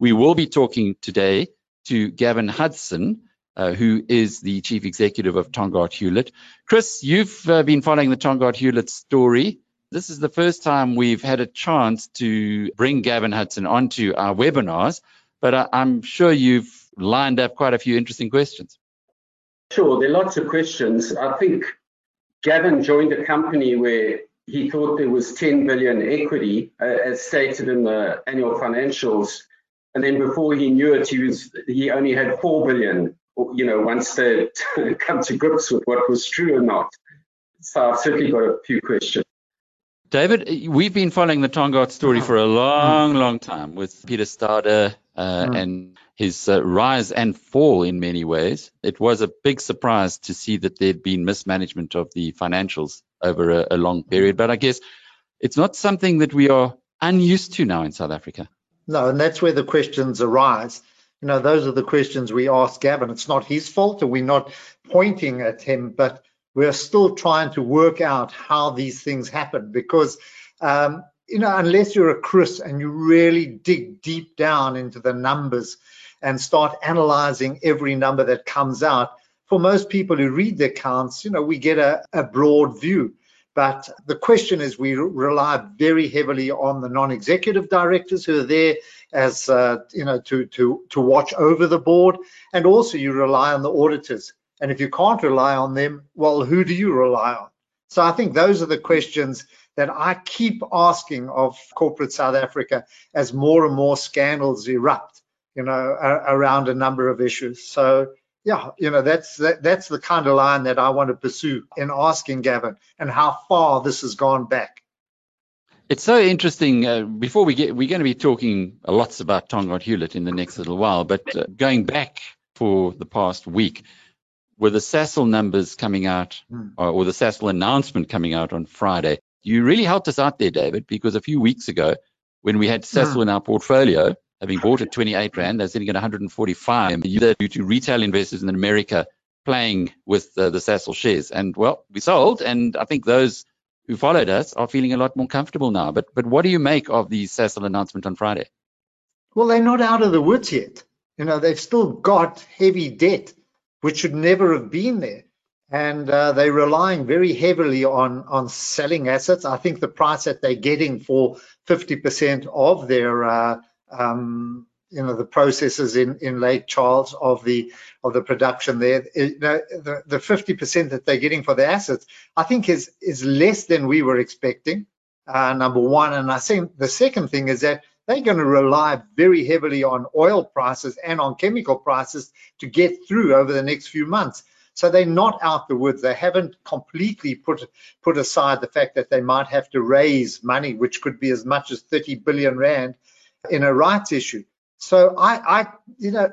We will be talking today to Gavin Hudson, uh, who is the chief executive of Tongaat Hulett. Chris, you've uh, been following the Tongaat Hulett story. This is the first time we've had a chance to bring Gavin Hudson onto our webinars, but I, I'm sure you've lined up quite a few interesting questions. Sure, there are lots of questions. I think Gavin joined a company where he thought there was 10 billion equity, uh, as stated in the annual financials, and then before he knew it, he was he only had 4 billion. You know, once they come to grips with what was true or not. So I've certainly got a few questions. David, we've been following the Tongaat story for a long, long time with Peter Staude uh, mm. and his uh, rise and fall in many ways. It was a big surprise to see that there'd been mismanagement of the financials over a, a long period. But I guess it's not something that we are unused to now in South Africa. No, and that's where the questions arise. You know, those are the questions we ask Gavin. It's not his fault, we're not pointing at him, but we're still trying to work out how these things happen because um, you know unless you're a chris and you really dig deep down into the numbers and start analyzing every number that comes out for most people who read the accounts you know we get a, a broad view but the question is we rely very heavily on the non-executive directors who are there as uh, you know to to to watch over the board and also you rely on the auditors and if you can't rely on them, well, who do you rely on? So I think those are the questions that I keep asking of corporate South Africa as more and more scandals erupt, you know, around a number of issues. So yeah, you know, that's that, that's the kind of line that I want to pursue in asking Gavin and how far this has gone back. It's so interesting. Uh, before we get, we're going to be talking lots about Tongaat Hulett in the next little while, but uh, going back for the past week, with the Sasol numbers coming out, mm. or, or, the Sasol announcement coming out on Friday, you really helped us out there, David, because a few weeks ago, when we had Sasol mm. in our portfolio, having bought at 28 Rand, they're sitting at 145 due to retail investors in America playing with uh, the Sasol shares. And well, we sold, and I think those who followed us are feeling a lot more comfortable now. But but what do you make of the Sasol announcement on Friday? Well, they're not out of the woods yet. You know, they've still got heavy debt which should never have been there. And uh, they're relying very heavily on, on selling assets. I think the price that they're getting for 50% of their, uh, um, you know, the processes in, in Lake Charles of the of the production there, you know, the, the 50% that they're getting for the assets, I think is is less than we were expecting. Uh, number one, and I think the second thing is that they're going to rely very heavily on oil prices and on chemical prices to get through over the next few months. So they're not out the woods. They haven't completely put put aside the fact that they might have to raise money, which could be as much as 30 billion rand in a rights issue. So I, I, you know,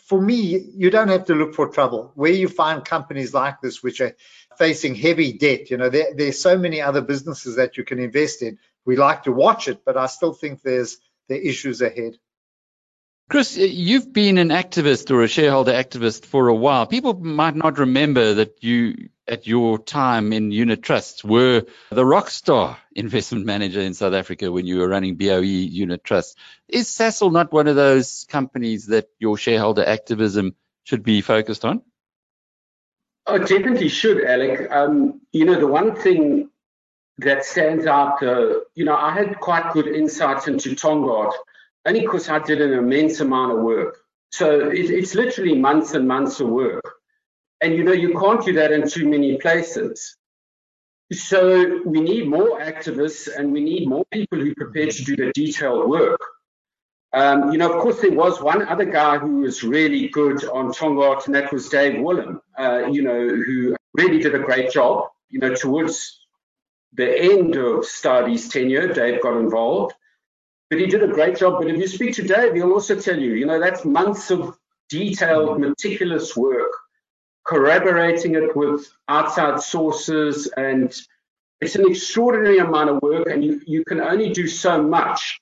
for me, you don't have to look for trouble. Where you find companies like this, which are facing heavy debt, you know, there, there's so many other businesses that you can invest in. We like to watch it, but I still think there's the issues ahead. Chris, you've been an activist or a shareholder activist for a while. People might not remember that you, at your time in unit trusts, were the rock star investment manager in South Africa when you were running BOE unit trusts. Is Sasol not one of those companies that your shareholder activism should be focused on? Oh, definitely should, Alec. Um, you know, the one thing that stands out. Uh, you know, I had quite good insights into Tongaat, only because I did an immense amount of work. So it, it's literally months and months of work. And you know, you can't do that in too many places. So we need more activists and we need more people who are prepared to do the detailed work. Um, you know, of course, there was one other guy who was really good on Tongaat, and that was Dave Willem, uh, you know, who really did a great job, you know, towards the end of Staude's tenure, Dave got involved. But he did a great job. But if you speak to Dave, he'll also tell you, you know, that's months of detailed, meticulous work, corroborating it with outside sources. And it's an extraordinary amount of work, and you, you can only do so much.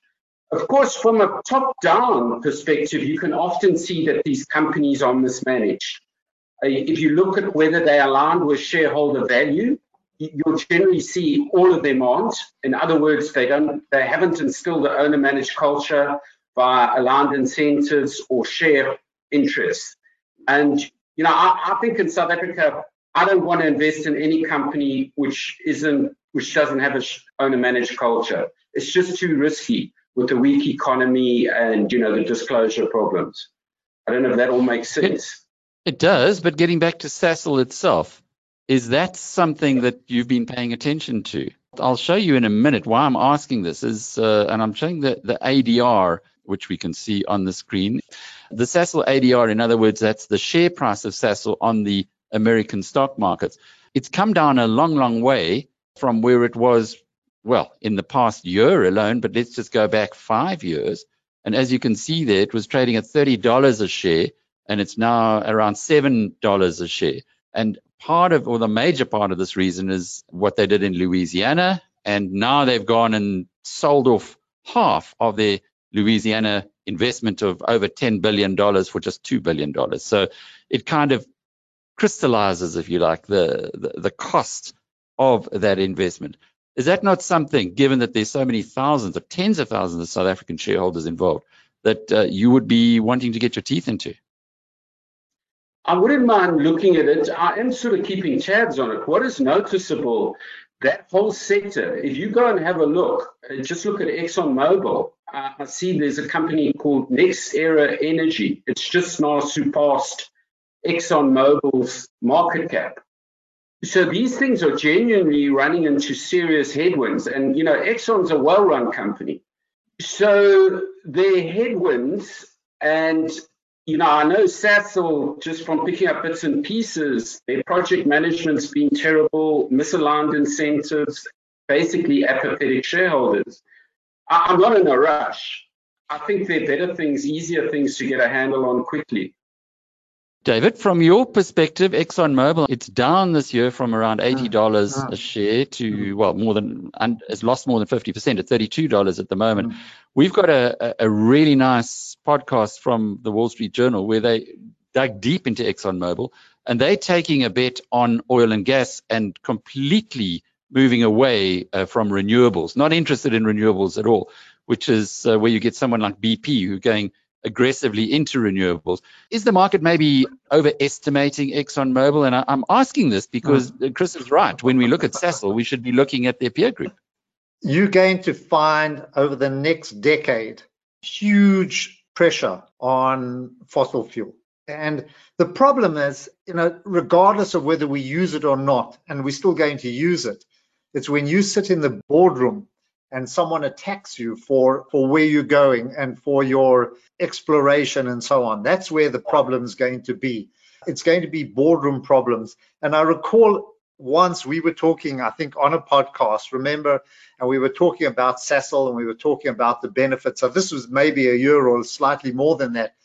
Of course, from a top down perspective, you can often see that these companies are mismanaged. Uh, if you look at whether they align with shareholder value, you'll generally see all of them aren't. In other words, they don't, they haven't instilled the owner-managed culture. via aligned incentives or share interests. And, you know, I, I think in South Africa, I don't want to invest in any company which isn't, which doesn't have a owner managed culture. It's just too risky with the weak economy and, you know, the disclosure problems. I don't know if that all makes sense. It, it does, but getting back to Sasol itself, is that something that you've been paying attention to? I'll show you in a minute why I'm asking this is, uh, and I'm showing the, the ADR, which we can see on the screen. The Sasol ADR, in other words, that's the share price of Sasol on the American stock markets. It's come down a long, long way from where it was, well, in the past year alone, but let's just go back five years. And as you can see there, it was trading at $30 a share, and it's now around $7 a share. And part of, or the major part of this reason is what they did in Louisiana. And now they've gone and sold off half of their Louisiana investment of over $10 billion for just $2 billion. So it kind of crystallizes, if you like, the, the, the cost of that investment. Is that not something, given that there's so many thousands or tens of thousands of South African shareholders involved, that uh, you would be wanting to get your teeth into? I wouldn't mind looking at it. I am sort of keeping tabs on it. What is noticeable, that whole sector, if you go and have a look, uh, just look at ExxonMobil, uh, I see there's a company called NextEra Energy. It's just now surpassed ExxonMobil's market cap. So these things are genuinely running into serious headwinds. And, you know, Exxon's a well run company. So their headwinds and you know, I know Sasol, just from picking up bits and pieces, their project management's been terrible, misaligned incentives, basically apathetic shareholders. I, am not in a rush. I think there are better things, easier things to get a handle on quickly. David, from your perspective, ExxonMobil, it's down this year from around $80 a share to, well, more than, and it's lost more than 50% at $32 at the moment. We've got a, a really nice podcast from the Wall Street Journal where they dug deep into ExxonMobil and they're taking a bet on oil and gas and completely moving away uh, from renewables, not interested in renewables at all, which is uh, where you get someone like BP who going aggressively into renewables. Is the market maybe overestimating ExxonMobil? And I, am asking this because mm. Chris is right. When we look at Sasol, we should be looking at their peer group. You're going to find over the next decade huge pressure on fossil fuel. And the problem is, you know, regardless of whether we use it or not, and we're still going to use it, it's when you sit in the boardroom and someone attacks you for for where you're going and for your exploration and so on. That's where the problem is going to be. It's going to be boardroom problems. And i recall once we were talking i think on a podcast remember? And we were talking about Sasol and we were talking about the benefits so this was maybe a year or slightly more than that.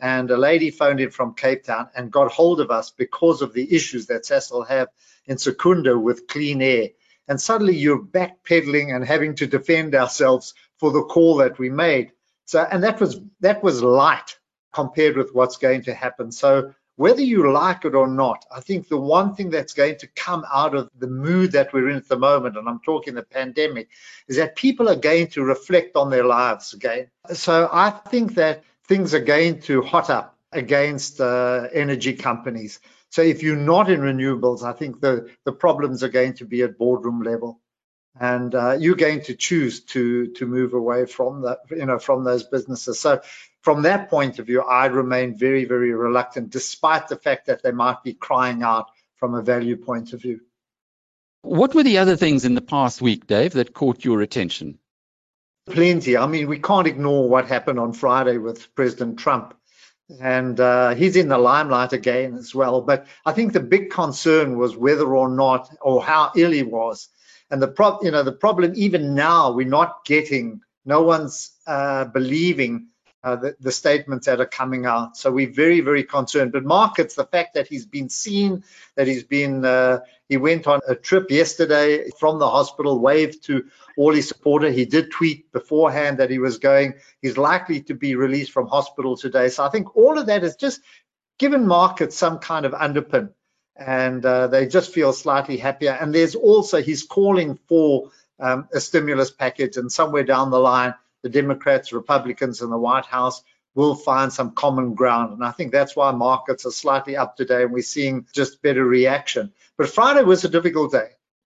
And a lady phoned in from cape town and got hold of us because of the issues that Sasol have in secunda with clean air and suddenly you're backpedaling and having to defend ourselves for the call that we made. So, and that was that was light compared with what's going to happen. So, whether you like it or not, I think the one thing that's going to come out of the mood that we're in at the moment, and I'm talking the pandemic, is that people are going to reflect on their lives again. So, I think that things are going to hot up against uh, energy companies. So if you're not in renewables, I think the, the problems are going to be at boardroom level. And uh, you're going to choose to to move away from that, you know, from those businesses. So from that point of view, I remain very, very reluctant, despite the fact that they might be crying out from a value point of view. What were the other things in the past week, Dave, that caught your attention? Plenty. I mean, we can't ignore what happened on Friday with President Trump and uh, he's in the limelight again as well. But I think the big concern was whether or not, or how ill he was, and the pro- you know the problem even now we're not getting, no one's uh, believing uh, the, the, statements that are coming out. So we're very, very concerned. But markets, the fact that he's been seen, that he's been, uh, he went on a trip yesterday from the hospital, waved to all his supporters. He did tweet beforehand that he was going. He's likely to be released from hospital today. So I think all of that has just given markets some kind of underpin. And uh, they just feel slightly happier. And there's also, he's calling for um, a stimulus package, and somewhere down the line, the Democrats, Republicans, and the White House will find some common ground. And I think that's why markets are slightly up today and we're seeing just better reaction. But Friday was a difficult day.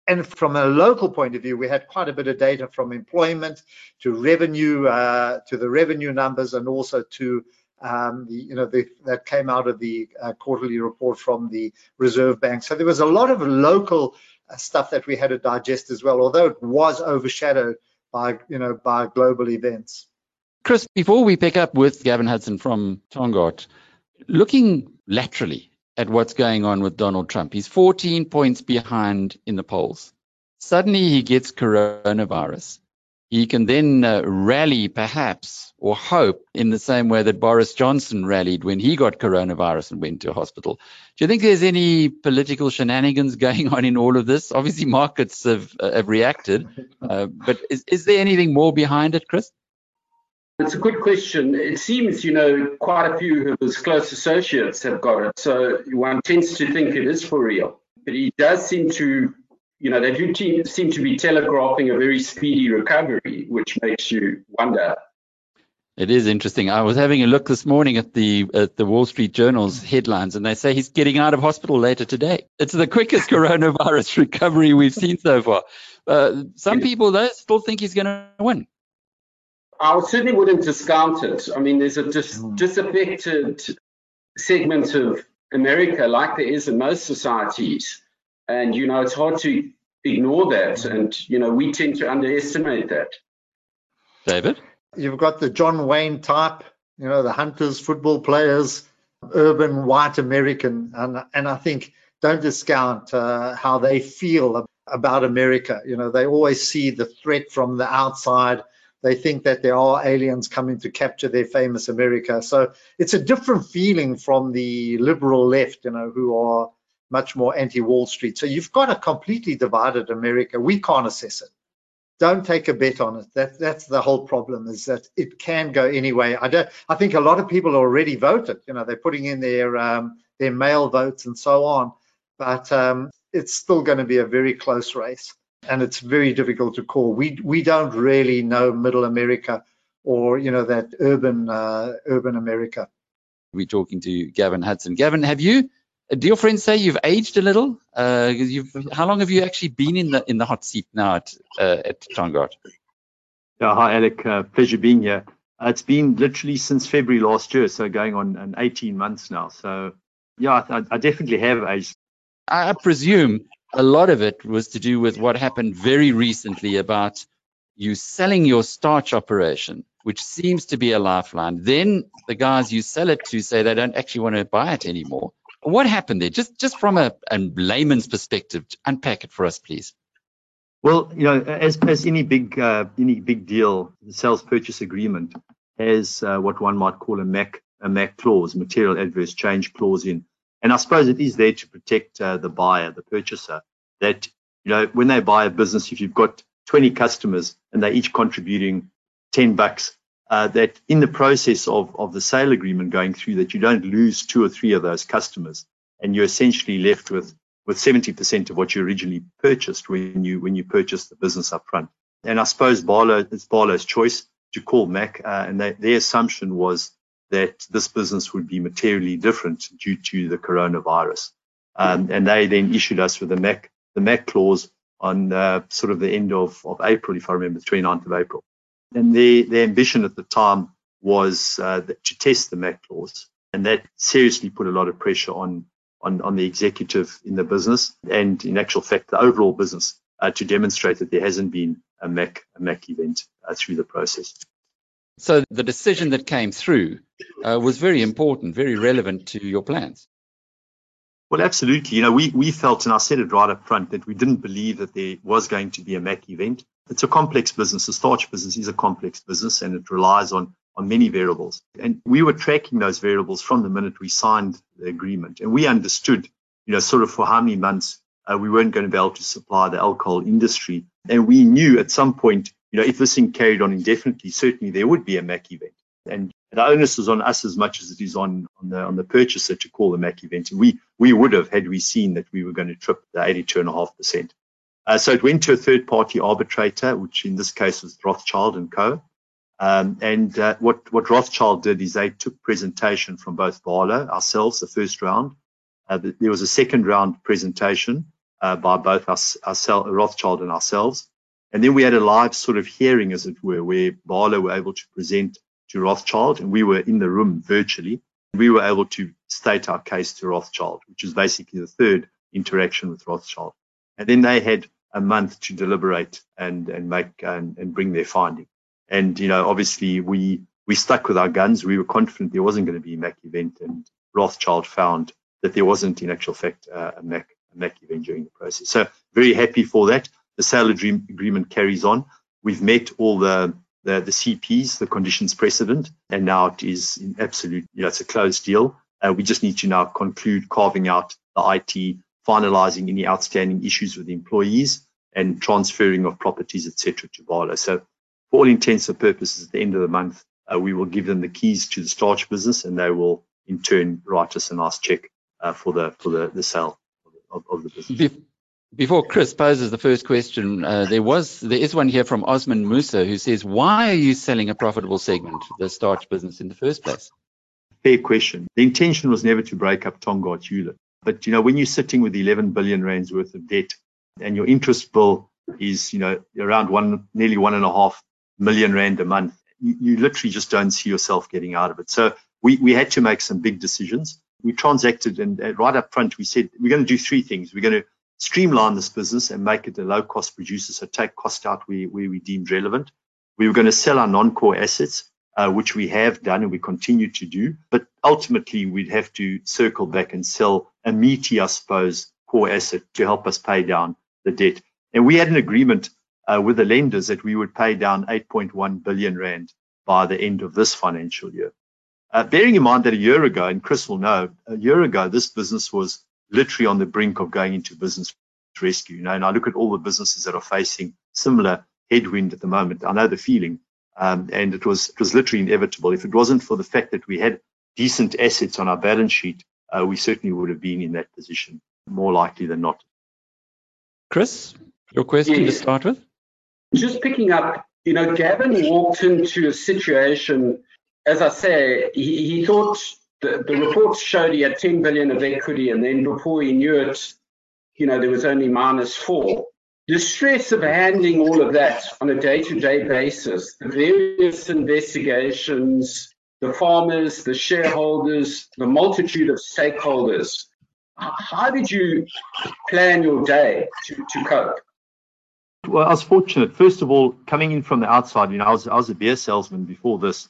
And from a local point of view, we had quite a bit of data from employment to revenue, uh, to the revenue numbers, and also to um, the, you know, the, that came out of the uh, quarterly report from the Reserve Bank. So there was a lot of local uh, stuff that we had to digest as well, although it was overshadowed by, you know, by global events. Chris, before we pick up with Gavin Hudson from Tongaat, looking laterally at what's going on with Donald Trump, he's 14 points behind in the polls. Suddenly he gets coronavirus. He can then uh, rally, perhaps, or hope in the same way that Boris Johnson rallied when he got coronavirus and went to hospital. Do you think there's any political shenanigans going on in all of this? Obviously, markets have, uh, have reacted, uh, but is, is there anything more behind it, Chris? It's a good question. It seems, you know, quite a few of his close associates have got it. So one tends to think it is for real. But he does seem to, you know, they do te- seem to be telegraphing a very speedy recovery, which makes you wonder. It is interesting. I was having a look this morning at the at the Wall Street Journal's headlines, and they say he's getting out of hospital later today. It's the quickest coronavirus recovery we've seen so far. Uh, some people though still think he's going to win. I certainly wouldn't discount it. I mean, there's a dis- hmm. disaffected segment of America, like there is in most societies, and you know it's hard to ignore that, hmm. and you know we tend to underestimate that. David, you've got the John Wayne type, you know, the hunters, football players, urban white American, and and I think don't discount uh, how they feel about America. You know, they always see the threat from the outside they think that there are aliens coming to capture their famous America. So it's a different feeling from the liberal left, you know, who are much more anti-Wall Street. So you've got a completely divided America. We can't assess it. Don't take a bet on it. That that's the whole problem is that it can go anyway. I don't. I think a lot of people already voted. You know, they're putting in their um, their mail votes and so on. But um, it's still going to be a very close race and it's very difficult to call. We we don't really know Middle America or you know that urban uh, urban America. We're talking to Gavin Hudson. Gavin, have you? Do your friends say you've aged a little? Uh, you've, how long have you actually been in the in the hot seat now at uh, at Tongaat? Yeah, hi Alec, uh, pleasure being here. Uh, it's been literally since February last year, so going on, on 18 months now. So yeah, I, I definitely have aged. I presume a lot of it was to do with what happened very recently about you selling your starch operation, which seems to be a lifeline. Then the guys you sell it to say they don't actually want to buy it anymore. What happened there? Just just from a, a layman's perspective, unpack it for us, please. Well, you know, as as any big uh, any big deal, the sales purchase agreement has uh, what one might call a MAC a MAC clause, material adverse change clause in and I suppose it is there to protect uh, the buyer, the purchaser, that you know when they buy a business, if you've got 20 customers and they're each contributing 10 bucks, uh, that in the process of, of the sale agreement going through, that you don't lose two or three of those customers, and you're essentially left with with 70% of what you originally purchased when you when you purchased the business up front. And I suppose Barlow, it's Barlow's choice to call Mac, uh, and they, their assumption was that this business would be materially different due to the coronavirus. Um, and they then issued us with the MAC, the MAC clause on uh, sort of the end of, of April, if I remember, the 29th of April. And their, their ambition at the time was uh, to test the MAC laws. And that seriously put a lot of pressure on, on, on the executive in the business and in actual fact, the overall business uh, to demonstrate that there hasn't been a MAC, a MAC event uh, through the process. So the decision that came through uh, was very important, very relevant to your plans. Well, absolutely. You know, we, we felt, and I said it right up front, that we didn't believe that there was going to be a MAC event. It's a complex business. The starch business is a complex business and it relies on, on many variables. And we were tracking those variables from the minute we signed the agreement. And we understood, you know, sort of for how many months uh, we weren't going to be able to supply the alcohol industry. And we knew at some point you know, if this thing carried on indefinitely, certainly there would be a MAC event. And the onus is on us as much as it is on, on the on the purchaser to call the MAC event. We we would have had we seen that we were going to trip the 82.5%. Uh, so it went to a third party arbitrator, which in this case was Rothschild and Co. Um, and uh, what, what Rothschild did is they took presentation from both Barlow, ourselves, the first round. Uh, there was a second round presentation uh, by both us, ourselves, Rothschild and ourselves. And then we had a live sort of hearing, as it were, where Barlow were able to present to Rothschild, and we were in the room virtually. We were able to state our case to Rothschild, which is basically the third interaction with Rothschild. And then they had a month to deliberate and and make and, and bring their finding. And you know, obviously, we we stuck with our guns. We were confident there wasn't going to be a MAC event, and Rothschild found that there wasn't, in actual fact, uh, a MAC a MAC event during the process. So very happy for that. The sale agreement carries on. We've met all the the, the CPs, the conditions precedent, and now it is in absolute, you know, it's a closed deal. Uh, we just need to now conclude carving out the IT, finalizing any outstanding issues with the employees, and transferring of properties, etc., to Barlow. So, for all intents and purposes, at the end of the month, uh, we will give them the keys to the starch business, and they will in turn write us a nice check uh, for the for the, the sale of, of the business. Before Chris poses the first question, uh, there was there is one here from Osman Musa who says, "Why are you selling a profitable segment, the starch business, in the first place?" Fair question. The intention was never to break up Tongaat Hulett, but you know when you're sitting with 11 billion rands worth of debt and your interest bill is you know around one nearly one and a half million rand a month, you, you literally just don't see yourself getting out of it. So we we had to make some big decisions. We transacted and right up front we said we're going to do three things. We're going to streamline this business and make it a low cost producer. So take cost out where, where we deemed relevant. We were going to sell our non-core assets, uh, which we have done and we continue to do. But ultimately, we'd have to circle back and sell a meaty, I suppose, core asset to help us pay down the debt. And we had an agreement uh, with the lenders that we would pay down 8.1 billion rand by the end of this financial year. Uh, bearing in mind that a year ago, and Chris will know, a year ago, this business was literally on the brink of going into business rescue. You know, and I look at all the businesses that are facing similar headwind at the moment. I know the feeling, um, and it was it was literally inevitable. If it wasn't for the fact that we had decent assets on our balance sheet, uh, we certainly would have been in that position more likely than not. Chris, your question yes. to start with. Just picking up, you know, Gavin walked into a situation, as I say, he, he thought the, the reports showed he had 10 billion of equity, and then before he knew it, you know, there was only minus four. The stress of handling all of that on a day-to-day basis, the various investigations, the farmers, the shareholders, the multitude of stakeholders. How did you plan your day to, to cope? Well, I was fortunate. First of all, coming in from the outside, you know, I was, I was a beer salesman before this.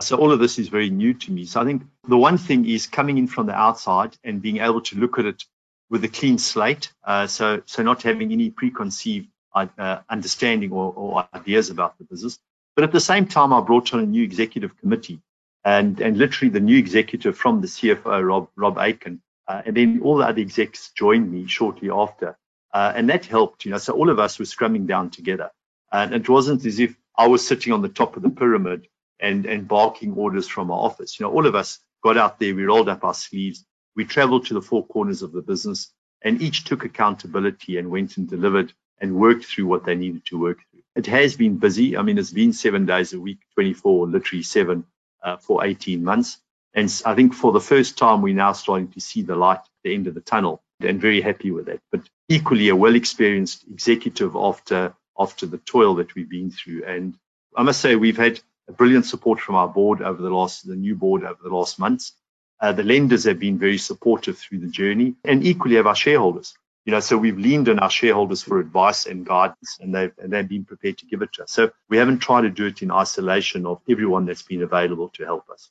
So all of this is very new to me. So I think the one thing is coming in from the outside and being able to look at it with a clean slate. Uh, so so not having any preconceived uh, understanding or, or, ideas about the business. But at the same time, I brought on a new executive committee, and and literally the new executive from the CFO Rob Rob Aitken, uh, and then all the other execs joined me shortly after, uh, and that helped. You know, so all of us were scrumming down together, and it wasn't as if I was sitting on the top of the pyramid and, and barking orders from our office. You know, all of us got out there, we rolled up our sleeves, we traveled to the four corners of the business, and each took accountability and went and delivered and worked through what they needed to work through. It has been busy. I mean, it's been seven days a week, 24, literally seven uh, for 18 months. And I think for the first time, we're now starting to see the light at the end of the tunnel and very happy with that. But equally, a well experienced executive after, after the toil that we've been through. And I must say, we've had brilliant support from our board over the last, the new board over the last months. Uh, the lenders have been very supportive through the journey, and equally have our shareholders. You know, so we've leaned on our shareholders for advice and guidance, and they've and they've been prepared to give it to us. So we haven't tried to do it in isolation of everyone that's been available to help us.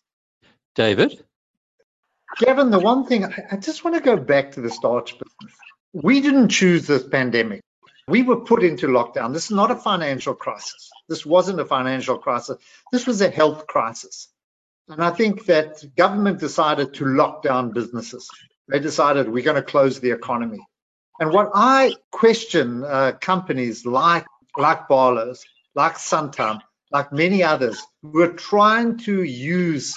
David, Gavin, the one thing I just want to go back to the starch business. We didn't choose this pandemic. We were put into lockdown. This is not a financial crisis. This wasn't a financial crisis. This was a health crisis. And I think that government decided to lock down businesses. They decided we're going to close the economy. And what I question uh, companies like like Barlow's, like Santam, like many others, who are trying to use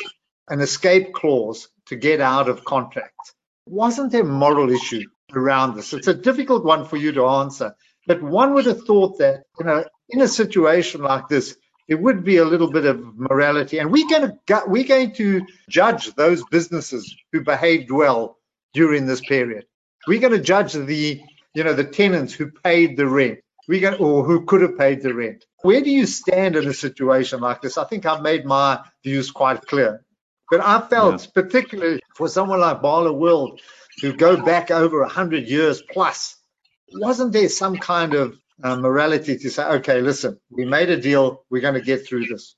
an escape clause to get out of contracts. Wasn't there a moral issue around this? It's a difficult one for you to answer, but one would have thought that, you know, in a situation like this, there would be a little bit of morality. And we're going to we're going to judge those businesses who behaved well during this period. We're going to judge the you know the tenants who paid the rent. We going or who could have paid the rent. Where do you stand in a situation like this? I think I've made my views quite clear. But I felt, yeah. particularly for someone like Barloworld, who go back over 100 years plus, wasn't there some kind of uh, morality to say, okay, listen, we made a deal, we're going to get through this?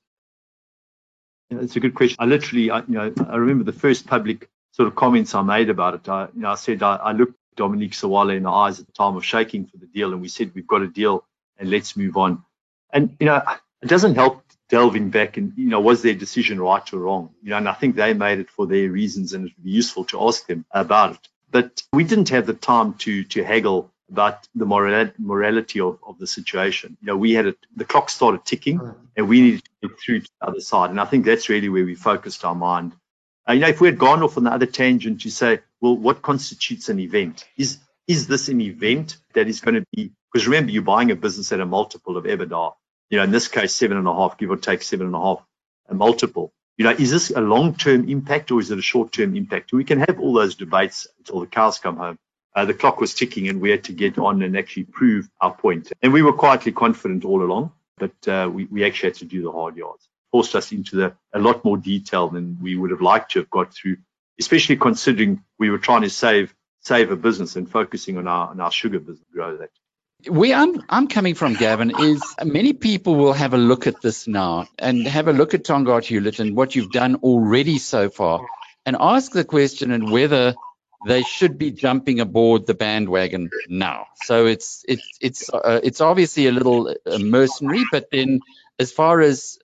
It's a good question. I literally, I, you know, I remember the first public sort of comments I made about it. I, you know, I said I, I looked Dominic Sewela in the eyes at the time of shaking for the deal, and we said we've got a deal and let's move on. And you know, it doesn't help delving back and you know, was their decision right or wrong? You know, and I think they made it for their reasons, and it would be useful to ask them about it. But we didn't have the time to to haggle about the morality of, of the situation. You know, we had it, the clock started ticking mm. and we needed to get through to the other side. And I think that's really where we focused our mind. Uh, you know, if we had gone off on the other tangent to say, well, what constitutes an event? Is is this an event that is going to be because remember you're buying a business at a multiple of EBITDA. You know, in this case, seven and a half, give or take seven and a half a multiple. You know, is this a long-term impact or is it a short-term impact? We can have all those debates until the cows come home uh, the clock was ticking and we had to get on and actually prove our point. And we were quietly confident all along, but uh, we, we actually had to do the hard yards. Forced us into the, a lot more detail than we would have liked to have got through, especially considering we were trying to save save a business and focusing on our on our sugar business, grow that. Where I'm I'm coming from, Gavin, is many people will have a look at this now and have a look at Tongaat Hulett and what you've done already so far, and ask the question and whether they should be jumping aboard the bandwagon now. So it's it's it's uh, it's obviously a little uh, mercenary, but then as far as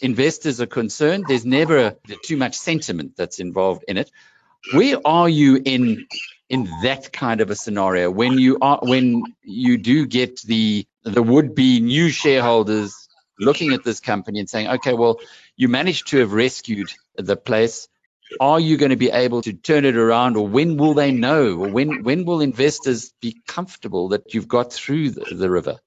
investors are concerned, there's never too much sentiment that's involved in it. Where are you in in that kind of a scenario when you are when you do get the the would-be new shareholders looking at this company and saying, okay, well, you managed to have rescued the place are you going to be able to turn it around or when will they know? Or when when will investors be comfortable that you've got through the, the river?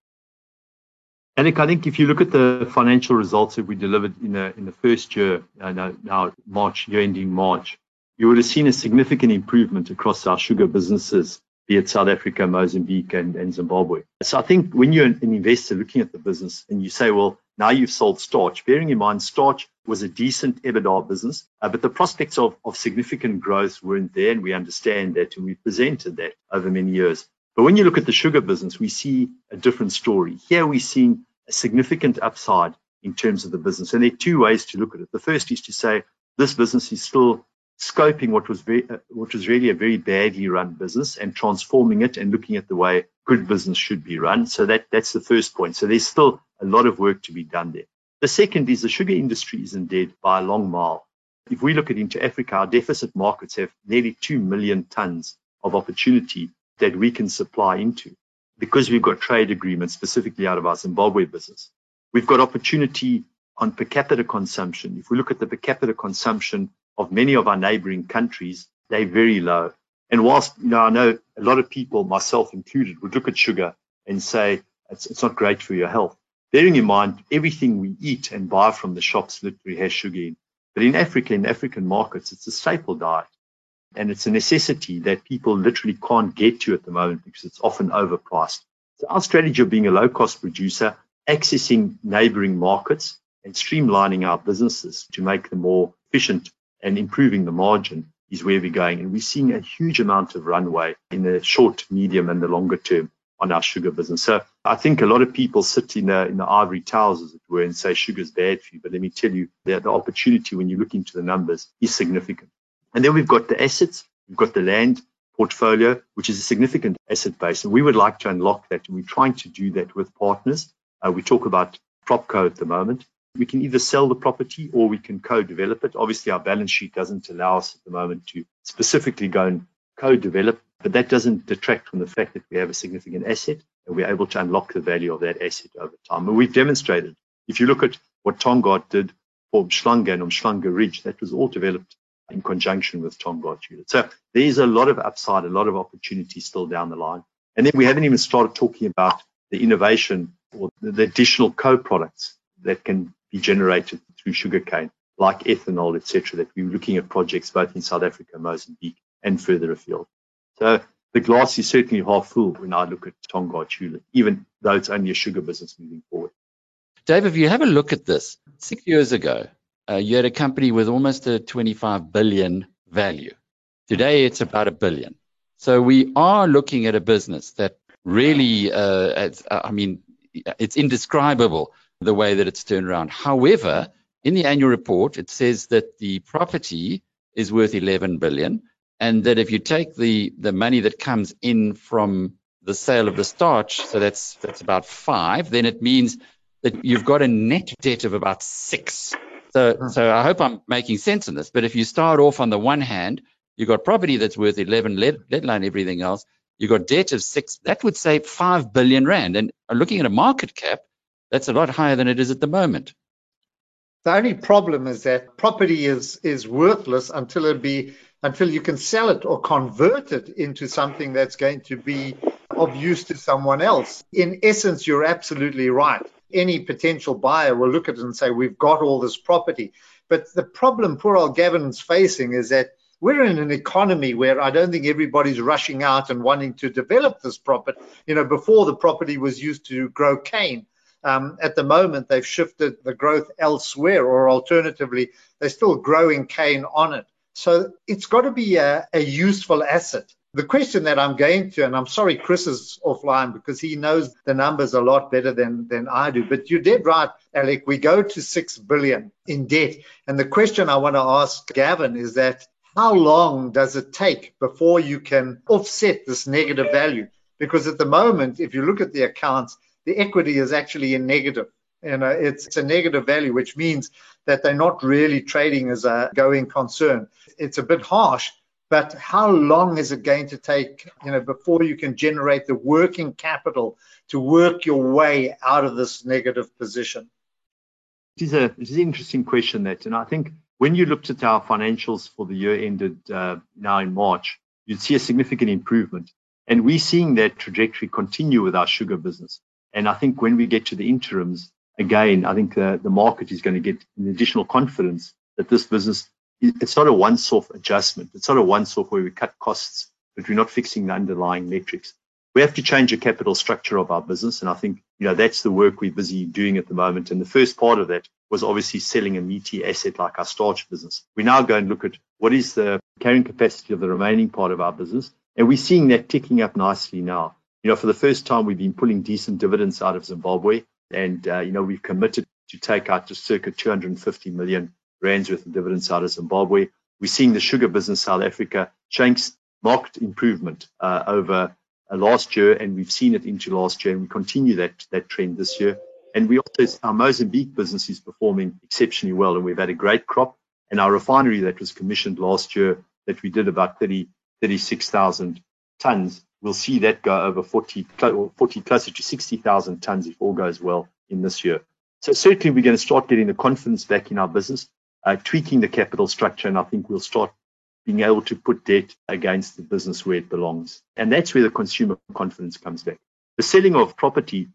Alec, I think if you look at the financial results that we delivered in the in the first year, uh, now, now March, year ending March, you would have seen a significant improvement across our sugar businesses, be it South Africa, Mozambique, and, and Zimbabwe. So I think when you're an investor looking at the business and you say, well, now you've sold starch, bearing in mind starch was a decent EBITDA business, uh, but the prospects of, of significant growth weren't there, and we understand that, and we presented that over many years. But when you look at the sugar business, we see a different story. Here we're seeing a significant upside in terms of the business. And there are two ways to look at it. The first is to say this business is still scoping what was very, uh, what was really a very badly run business and transforming it and looking at the way good business should be run. So that that's the first point. So there's still a lot of work to be done there. The second is the sugar industry isn't dead by a long mile. If we look at into Africa, our deficit markets have nearly 2 million tons of opportunity that we can supply into because we've got trade agreements specifically out of our Zimbabwe business. We've got opportunity on per capita consumption. If we look at the per capita consumption of many of our neighboring countries, they're very low. And whilst you know, I know a lot of people, myself included, would look at sugar and say it's, it's not great for your health. Bearing in mind, everything we eat and buy from the shops literally has sugar in. But in Africa, in African markets, it's a staple diet. And it's a necessity that people literally can't get to at the moment because it's often overpriced. So our strategy of being a low cost producer, accessing neighboring markets and streamlining our businesses to make them more efficient and improving the margin is where we're going. And we're seeing a huge amount of runway in the short, medium, and the longer term on our sugar business. So I think a lot of people sit in the, in the ivory towers, as it were, and say sugar's bad for you. But let me tell you that the opportunity when you look into the numbers is significant. And then we've got the assets, we've got the land portfolio, which is a significant asset base. And we would like to unlock that. And we're trying to do that with partners. Uh, we talk about PropCo at the moment we can either sell the property or we can co-develop it. Obviously, our balance sheet doesn't allow us at the moment to specifically go and co-develop, but that doesn't detract from the fact that we have a significant asset and we're able to unlock the value of that asset over time. And we've demonstrated. If you look at what Tongaat did for Umhlanga and Umhlanga Ridge, that was all developed in conjunction with Tongaat Hulett. So there's a lot of upside, a lot of opportunity still down the line. And then we haven't even started talking about the innovation or the additional co-products that can be generated through sugarcane, like ethanol, etc. That we're looking at projects both in South Africa, Mozambique, and further afield. So the glass is certainly half full when I look at Tonga Hulett, even though it's only a sugar business moving forward. Dave, if you have a look at this, six years ago, uh, you had a company with almost a 25 billion value. Today, it's about a billion. So we are looking at a business that really, uh, I mean, it's indescribable the way that it's turned around. However, in the annual report, it says that the property is worth 11 billion and that if you take the the money that comes in from the sale of the starch, so that's that's about five, then it means that you've got a net debt of about six. So hmm. so I hope I'm making sense in this. But if you start off on the one hand, you've got property that's worth 11, let, let alone everything else. You've got debt of six. That would say five billion rand. And looking at a market cap, that's a lot higher than it is at the moment. The only problem is that property is is worthless until it be until you can sell it or convert it into something that's going to be of use to someone else. In essence, you're absolutely right. Any potential buyer will look at it and say, We've got all this property. But the problem poor old Gavin's facing is that we're in an economy where I don't think everybody's rushing out and wanting to develop this property. You know, before the property was used to grow cane. Um, at the moment, they've shifted the growth elsewhere, or alternatively, they're still growing cane on it. So it's got to be a, a useful asset. The question that I'm going to, and I'm sorry Chris is offline because he knows the numbers a lot better than, than I do, but you did right, Alec. We go to six billion in debt. And the question I want to ask Gavin is that how long does it take before you can offset this negative value? Because at the moment, if you look at the accounts, the equity is actually in negative. And uh, it's, it's a negative value, which means that they're not really trading as a going concern. It's a bit harsh, but how long is it going to take, you know, before you can generate the working capital to work your way out of this negative position? It is a it is an interesting question that, and I think when you looked at our financials for the year ended uh, now in March, you'd see a significant improvement, and we're seeing that trajectory continue with our sugar business. And I think when we get to the interims, again, I think the, the market is going to get an additional confidence that this business, it's not a once-off adjustment. It's not a once-off where we cut costs, but we're not fixing the underlying metrics. We have to change the capital structure of our business. And I think, you know, that's the work we're busy doing at the moment. And the first part of that was obviously selling a meaty asset like our starch business. We now go and look at what is the carrying capacity of the remaining part of our business. And we're seeing that ticking up nicely now. You know, for the first time, we've been pulling decent dividends out of Zimbabwe. And, uh, you know, we've committed to take out just circa 250 million rands worth of dividends out of Zimbabwe. We're seeing the sugar business South Africa showing marked improvement uh, over uh, last year, and we've seen it into last year, and we continue that that trend this year. And we also our Mozambique business is performing exceptionally well, and we've had a great crop. And our refinery that was commissioned last year, that we did about 30, 36,000 tons, we'll see that go over 40, 40 closer to 60,000 tons if all goes well in this year. So certainly we're going to start getting the confidence back in our business, uh, tweaking the capital structure, and I think we'll start being able to put debt against the business where it belongs. And that's where the consumer confidence comes back. The selling of property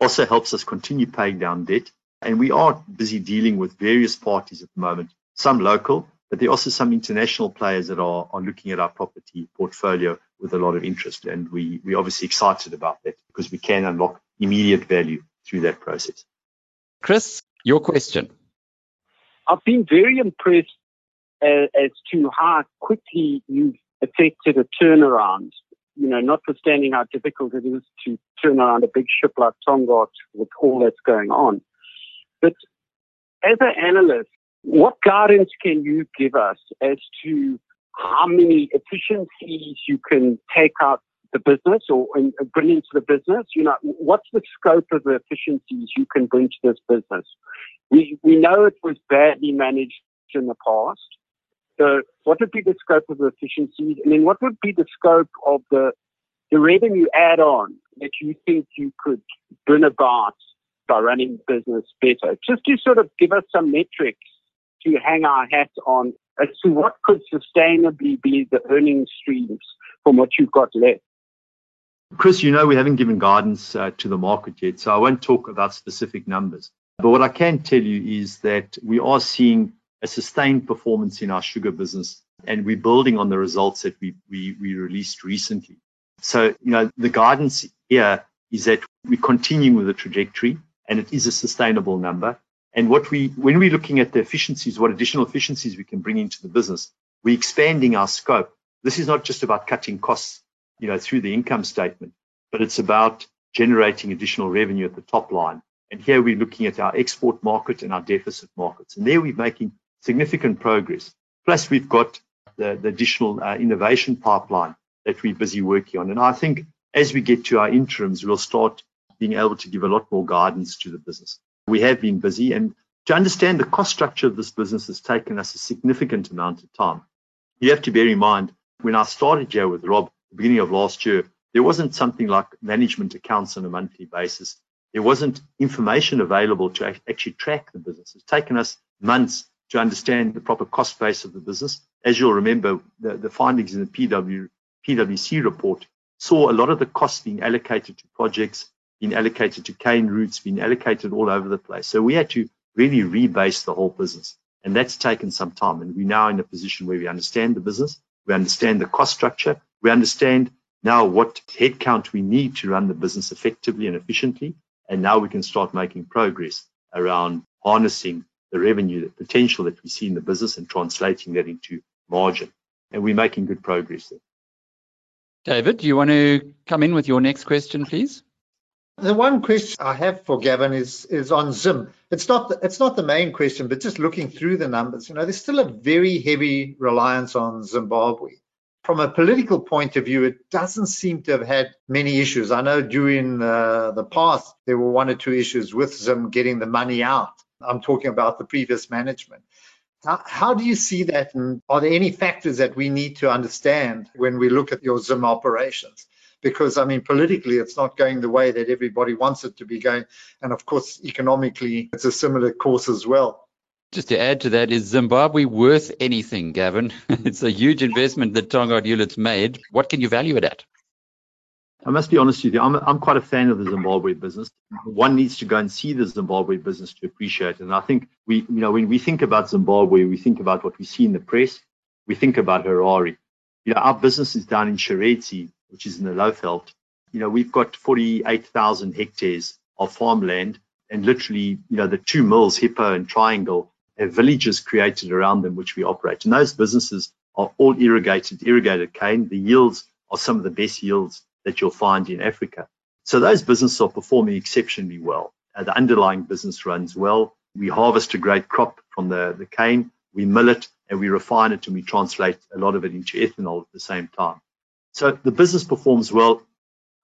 also helps us continue paying down debt. And we are busy dealing with various parties at the moment, some local, but there are also some international players that are, are looking at our property portfolio with a lot of interest. And we, we're obviously excited about that because we can unlock immediate value through that process. Chris, your question. I've been very impressed as, as to how quickly you've effected a turnaround. You know, notwithstanding how difficult it is to turn around a big ship like Tongaat with all that's going on. But as an analyst, what guidance can you give us as to how many efficiencies you can take out the business or bring into the business? You know, what's the scope of the efficiencies you can bring to this business? We, we know it was badly managed in the past. So what would be the scope of the efficiencies? And then what would be the scope of the, the revenue add on that you think you could bring about by running the business better? Just to sort of give us some metrics to hang our hat on as to what could sustainably be the earning streams from what you've got left. Chris, you know we haven't given guidance uh, to the market yet, so I won't talk about specific numbers. But what I can tell you is that we are seeing a sustained performance in our sugar business, and we're building on the results that we, we, we released recently. So, you know, the guidance here is that we're continuing with the trajectory, and it is a sustainable number. And what we, when we're looking at the efficiencies, what additional efficiencies we can bring into the business, we're expanding our scope. This is not just about cutting costs, you know, through the income statement, but it's about generating additional revenue at the top line. And here we're looking at our export market and our deficit markets. And there we're making significant progress. Plus, we've got the, the additional uh, innovation pipeline that we're busy working on. And I think as we get to our interims, we'll start being able to give a lot more guidance to the business. We have been busy, and to understand the cost structure of this business has taken us a significant amount of time. You have to bear in mind, when I started here with Rob, the beginning of last year, there wasn't something like management accounts on a monthly basis. There wasn't information available to actually track the business. It's taken us months to understand the proper cost base of the business. As you'll remember, the, the findings in the PW, PwC report saw a lot of the costs being allocated to projects, being allocated to cane routes, been allocated all over the place. So we had to really rebase the whole business. And that's taken some time. And we're now in a position where we understand the business, we understand the cost structure, we understand now what headcount we need to run the business effectively and efficiently. And now we can start making progress around harnessing the revenue, the potential that we see in the business and translating that into margin. And we're making good progress there. David, do you want to come in with your next question, please? The one question I have for Gavin is is on Zim. It's not the, it's not the main question, but just looking through the numbers, you know, there's still a very heavy reliance on Zimbabwe. From a political point of view, it doesn't seem to have had many issues. I know during uh, the past there were one or two issues with Zim getting the money out. I'm talking about the previous management. How, how, do you see that? And are there any factors that we need to understand when we look at your Zim operations? Because, I mean, politically, it's not going the way that everybody wants it to be going. And of course, economically, it's a similar course as well. Just to add to that, is Zimbabwe worth anything, Gavin? it's a huge investment that Tongaat Hulett's made. What can you value it at? I must be honest with you. I'm, I'm quite a fan of the Zimbabwe business. One needs to go and see the Zimbabwe business to appreciate it. And I think we, you know, when we think about Zimbabwe, we think about what we see in the press. We think about Harare. You know, our business is down in Chiredzi, which is in the Lowveld. You know, we've got 48,000 hectares of farmland and literally, you know, the two mills, Hippo and Triangle, have villages created around them, which we operate. And those businesses are all irrigated, irrigated cane. The yields are some of the best yields that you'll find in Africa. So those businesses are performing exceptionally well. Uh, the underlying business runs well. We harvest a great crop from the, the cane, we mill it, and we refine it, and we translate a lot of it into ethanol at the same time. So the business performs well.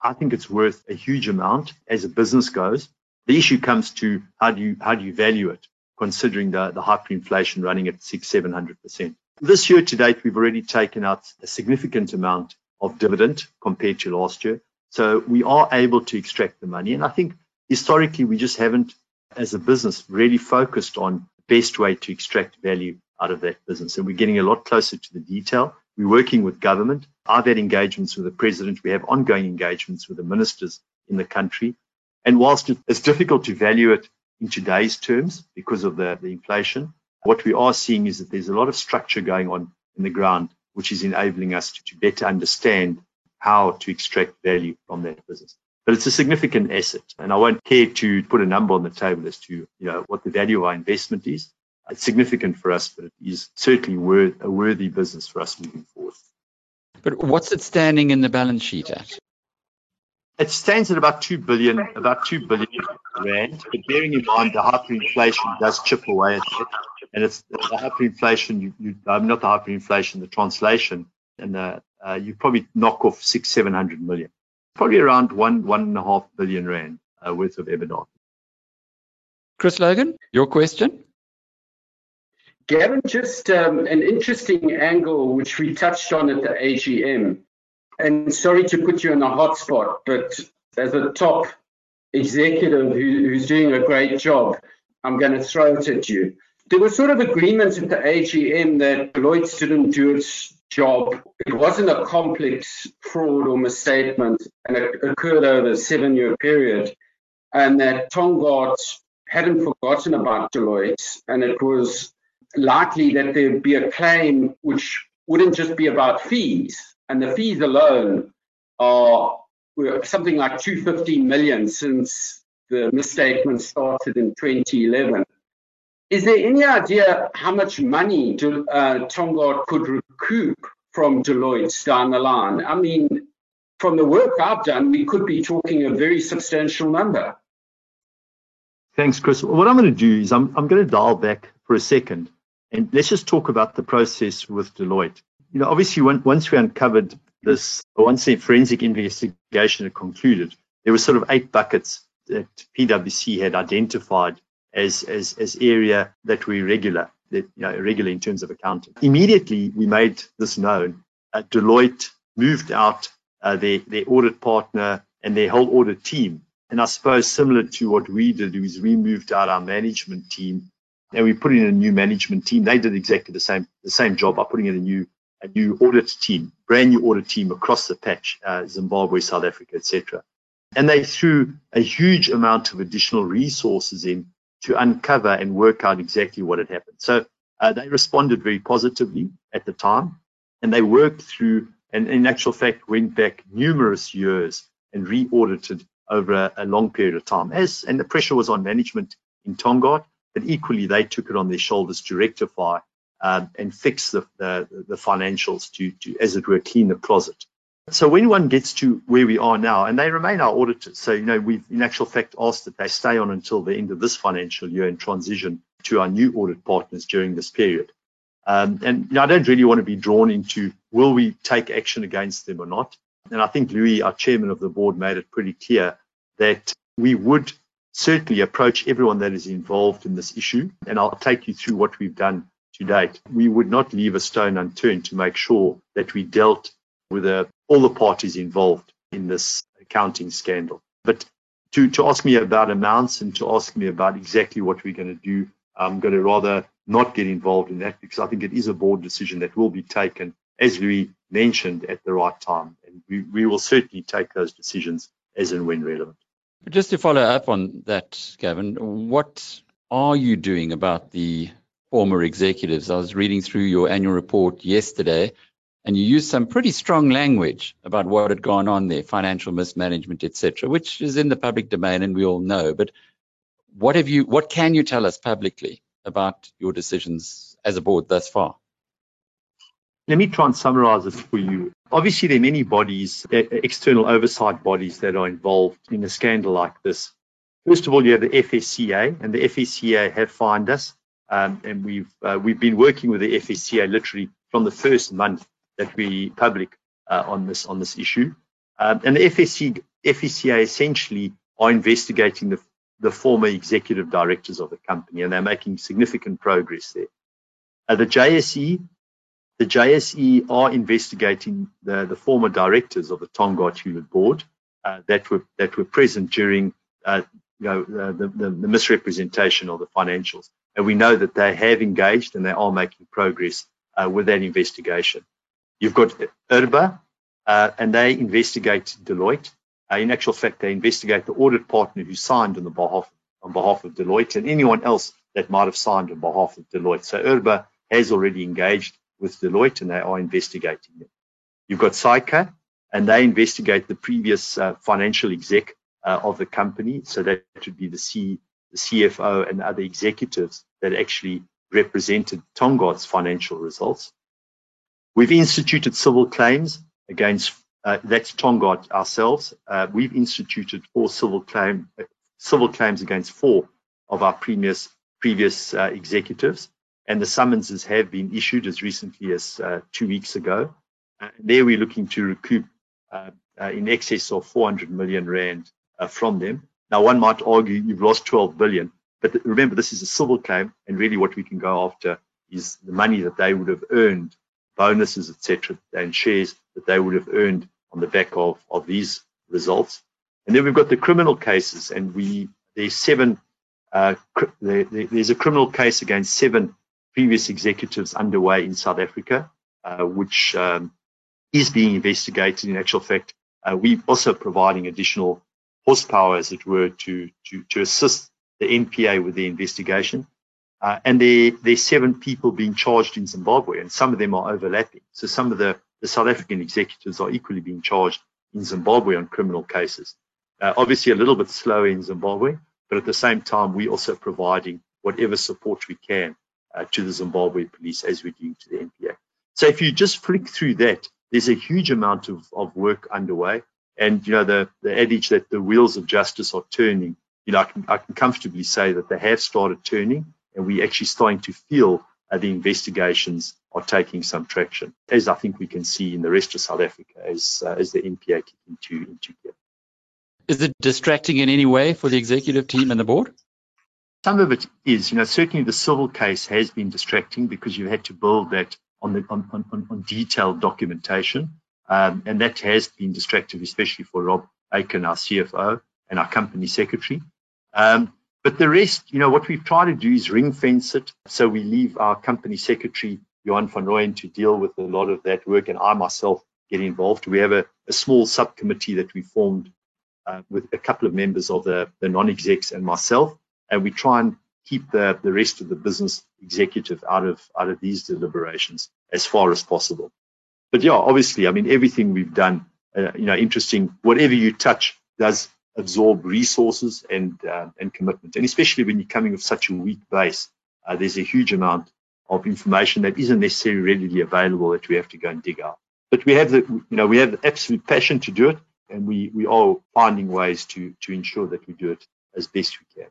I think it's worth a huge amount as a business goes. The issue comes to how do you how do you value it, considering the, the hyperinflation running at six, seven hundred percent. This year to date, we've already taken out a significant amount of dividend compared to last year. So we are able to extract the money. And I think historically, we just haven't, as a business, really focused on the best way to extract value out of that business. And we're getting a lot closer to the detail. We're working with government. I've had engagements with the president. We have ongoing engagements with the ministers in the country. And whilst it's difficult to value it in today's terms because of the, the inflation, what we are seeing is that there's a lot of structure going on in the ground which is enabling us to, to better understand how to extract value from that business. But it's a significant asset, and I won't care to put a number on the table as to you know what the value of our investment is. It's significant for us, but it is certainly worth, a worthy business for us moving forward. But what's it standing in the balance sheet at? It stands at about two billion, about two billion rand. But bearing in mind the hyperinflation does chip away at it, and it's the hyperinflation. You, you um, not the hyperinflation, the translation, and uh, uh, you probably knock off six, seven hundred million, probably around one, one and a half billion rand uh, worth of EBITDA. Chris Logan, your question. Gavin, just um, an interesting angle which we touched on at the AGM and sorry to put you in a hot spot, but as a top executive who, who's doing a great job, I'm going to throw it at you. There was sort of agreement at the AGM that Deloitte didn't do its job. It wasn't a complex fraud or misstatement, and it occurred over a seven-year period, and that Tongaat hadn't forgotten about Deloitte, and it was likely that there'd be a claim which wouldn't just be about fees, and the fees alone are something like 250 million since the misstatement started in 2011. Is there any idea how much money uh, Tongaat could recoup from Deloitte down the line? I mean, from the work I've done, we could be talking a very substantial number. Thanks, Chris. What I'm going to do is I'm, I'm going to dial back for a second and let's just talk about the process with Deloitte. You know, obviously, once we uncovered this, once the forensic investigation had concluded, there were sort of eight buckets that PwC had identified as, as, as area that were irregular, that, you know, irregular in terms of accounting. Immediately, we made this known. Uh, Deloitte moved out uh, their, their audit partner and their whole audit team. And I suppose similar to what we did is we moved out our management team and we put in a new management team. They did exactly the same the same job by putting in a new a new audit team, brand new audit team across the patch, uh, Zimbabwe, South Africa, etc. And they threw a huge amount of additional resources in to uncover and work out exactly what had happened. So uh, they responded very positively at the time, and they worked through and in actual fact went back numerous years and re-audited over a, a long period of time. As and the pressure was on management in Tongaat, but equally they took it on their shoulders to rectify um, and fix the, the, the financials to, to, as it were, clean the closet. So when one gets to where we are now, and they remain our auditors, so you know we've in actual fact asked that they stay on until the end of this financial year and transition to our new audit partners during this period. Um, and you know, I don't really want to be drawn into will we take action against them or not. And I think Louis, our chairman of the board, made it pretty clear that we would certainly approach everyone that is involved in this issue. And I'll take you through what we've done to date. We would not leave a stone unturned to make sure that we dealt with uh, all the parties involved in this accounting scandal. But to, to ask me about amounts and to ask me about exactly what we're going to do, I'm going to rather not get involved in that because I think it is a board decision that will be taken, as Louis mentioned, at the right time. And we, we will certainly take those decisions as and when relevant. Just to follow up on that, Gavin, what are you doing about the former executives? I was reading through your annual report yesterday, and you used some pretty strong language about what had gone on there, financial mismanagement, etc., which is in the public domain and we all know. But what have you? What can you tell us publicly about your decisions as a board thus far? Let me try and summarize it for you. Obviously, there are many bodies, external oversight bodies that are involved in a scandal like this. First of all, you have the FSCA, and the FSCA have fined us, um, and we've uh, we've been working with the FSCA literally from the first month that we public uh, on this on this issue. Um, and the FSC, FSCA essentially are investigating the the former executive directors of the company, and they're making significant progress there. Uh, the JSE the JSE are investigating the, the former directors of the Tongaat Hulett board uh, that were that were present during uh, you know the, the, the, misrepresentation of the financials, and we know that they have engaged and they are making progress uh, with that investigation. You've got IRBA, uh, and they investigate Deloitte. Uh, in actual fact, they investigate the audit partner who signed on the behalf on behalf of Deloitte and anyone else that might have signed on behalf of Deloitte. So IRBA has already engaged with Deloitte and they are investigating it. You've got SAICA and they investigate the previous uh, financial exec uh, of the company. So that would be the, C, the CFO and other executives that actually represented Tongaat's financial results. We've instituted civil claims against, uh, that's ourselves. Uh, we've instituted four civil claim, civil claims against four of our previous, previous uh, executives and the summonses have been issued as recently as uh, two weeks ago. Uh, there we're looking to recoup uh, uh in excess of 400 million rand uh, from them. Now, one might argue you've lost 12 billion, but remember this is a civil claim, and really what we can go after is the money that they would have earned, bonuses, etc., and shares that they would have earned on the back of, of these results. And then we've got the criminal cases, and we there's seven. Uh, there, there's a criminal case against seven previous executives underway in South Africa, uh, which um, is being investigated. In actual fact, uh, we're also providing additional horsepower, as it were, to, to, to assist the NPA with the investigation. Uh, and there, there's seven people being charged in Zimbabwe, and some of them are overlapping. So some of the, the South African executives are equally being charged in Zimbabwe on criminal cases. Uh, obviously, a little bit slower in Zimbabwe, but at the same time, we're also providing whatever support we can uh, to the Zimbabwe police as we do to the NPA. So if you just flick through that, there's a huge amount of, of work underway. And, you know, the, the adage that the wheels of justice are turning, you know, I can, I can comfortably say that they have started turning and we're actually starting to feel uh, the investigations are taking some traction, as I think we can see in the rest of South Africa as, uh, as the NPA kick into, into gear. Is it distracting in any way for the executive team and the board? Some of it is, you know, certainly the civil case has been distracting because you had to build that on the on, on, on detailed documentation, um, and that has been distracting, especially for Rob Aitken, our CFO, and our company secretary. Um, but the rest, you know, what we've tried to do is ring fence it. So we leave our company secretary, Johan van Rooyen, to deal with a lot of that work, and I myself get involved. We have a, a small subcommittee that we formed uh, with a couple of members of the, the non-execs and myself, and we try and keep the, the rest of the business executive out of out of these deliberations as far as possible. But yeah, obviously, I mean, everything we've done, uh, you know, interesting. Whatever you touch does absorb resources and uh, and commitment, and especially when you're coming with such a weak base, uh, there's a huge amount of information that isn't necessarily readily available that we have to go and dig out. But we have the, you know, we have the absolute passion to do it, and we we are finding ways to to ensure that we do it as best we can.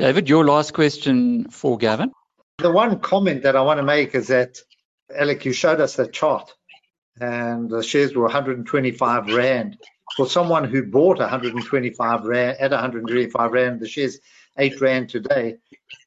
David, your last question for Gavin. The one comment that I want to make is that, Alec, you showed us the chart and the shares were 125 Rand. For someone who bought 125 Rand at 125 Rand, the shares 8 Rand today,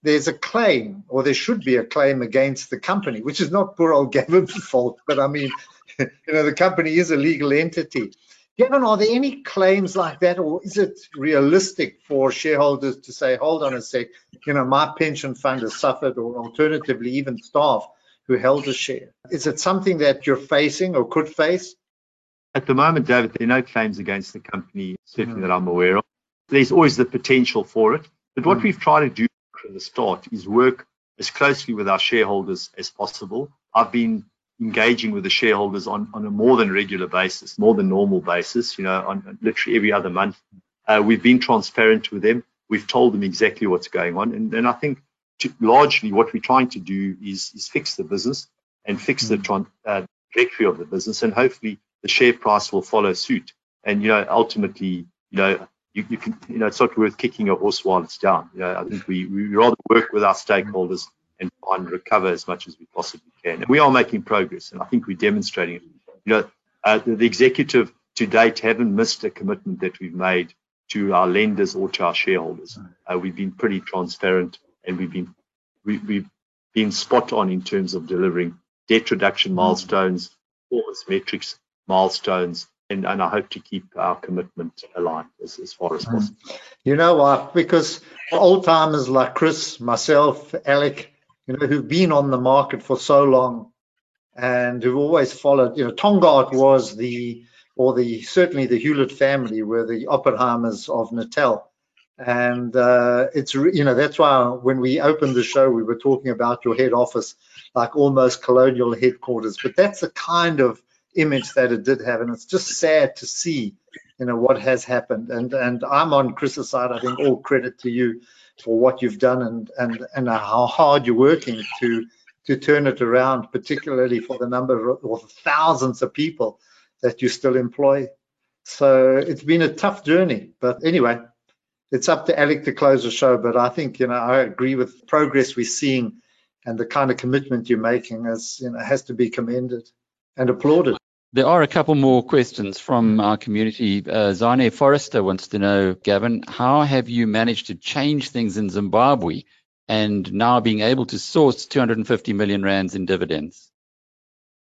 there's a claim, or there should be a claim against the company, which is not poor old Gavin's fault, but I mean, you know, the company is a legal entity. Gavin, are there any claims like that, or is it realistic for shareholders to say, hold on a sec, you know, my pension fund has suffered, or alternatively, even staff who held a share? Is it something that you're facing or could face? At the moment, David, there are no claims against the company, certainly mm. that I'm aware of. There's always the potential for it. But what mm. we've tried to do from the start is work as closely with our shareholders as possible. I've been engaging with the shareholders on, on a more than regular basis, more than normal basis, you know, on literally every other month. Uh, we've been transparent with them. We've told them exactly what's going on. And, and I think to, largely what we're trying to do is, is fix the business and fix the mm. uh, trajectory of the business. And hopefully the share price will follow suit. And, you know, ultimately, you know, you, you can, you know, it's not worth kicking a horse while it's down. You know, I think we, we rather work with our stakeholders and try and recover as much as we possibly can. And we are making progress, and I think we're demonstrating it. You know, uh, the, the, executive to date haven't missed a commitment that we've made to our lenders or to our shareholders. Uh, we've been pretty transparent, and we've been we, we've been spot on in terms of delivering debt reduction milestones, performance metrics milestones, and, and I hope to keep our commitment aligned as, as far as possible. You know what? Because old timers like Chris, myself, Alec, you know, who've been on the market for so long and who've always followed, you know, Tongaat was the, or the, certainly the Hulett family were the Oppenheimers of Natal. And uh, it's, you know, that's why when we opened the show, we were talking about your head office, like almost colonial headquarters. But that's the kind of image that it did have. And it's just sad to see, you know, what has happened. And, and I'm on Chris's side. I think all credit to you for what you've done and and and how hard you're working to to turn it around, particularly for the number of or thousands of people that you still employ. So it's been a tough journey, but anyway, it's up to Alec to close the show. But I think you know I agree with progress we're seeing and the kind of commitment you're making as you know has to be commended and applauded. There are a couple more questions from our community. Uh, Zane Forrester wants to know, Gavin, how have you managed to change things in Zimbabwe and now being able to source 250 million rands in dividends?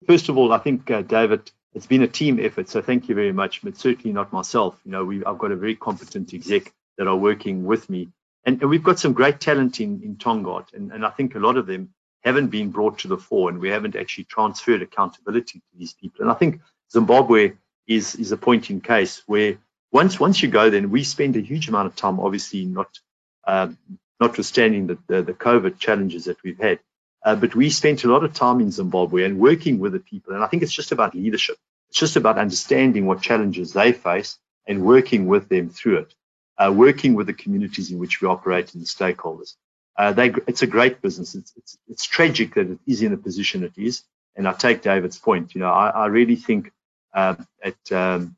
First of all, I think, uh, David, it's been a team effort, so thank you very much, but certainly not myself. You know, we, I've got a very competent exec that are working with me, and, and we've got some great talent in, in and, and I think a lot of them haven't been brought to the fore and we haven't actually transferred accountability to these people. And I think Zimbabwe is, is a point in case where once once you go then we spend a huge amount of time obviously not um, notwithstanding the, the, the, COVID challenges that we've had. Uh, but we spent a lot of time in Zimbabwe and working with the people. And I think it's just about leadership. It's just about understanding what challenges they face and working with them through it, uh, working with the communities in which we operate and the stakeholders. Uh, they, it's a great business. It's, it's, it's, tragic that it is in the position it is. And I take David's point. You know, I, I really think um, at, um,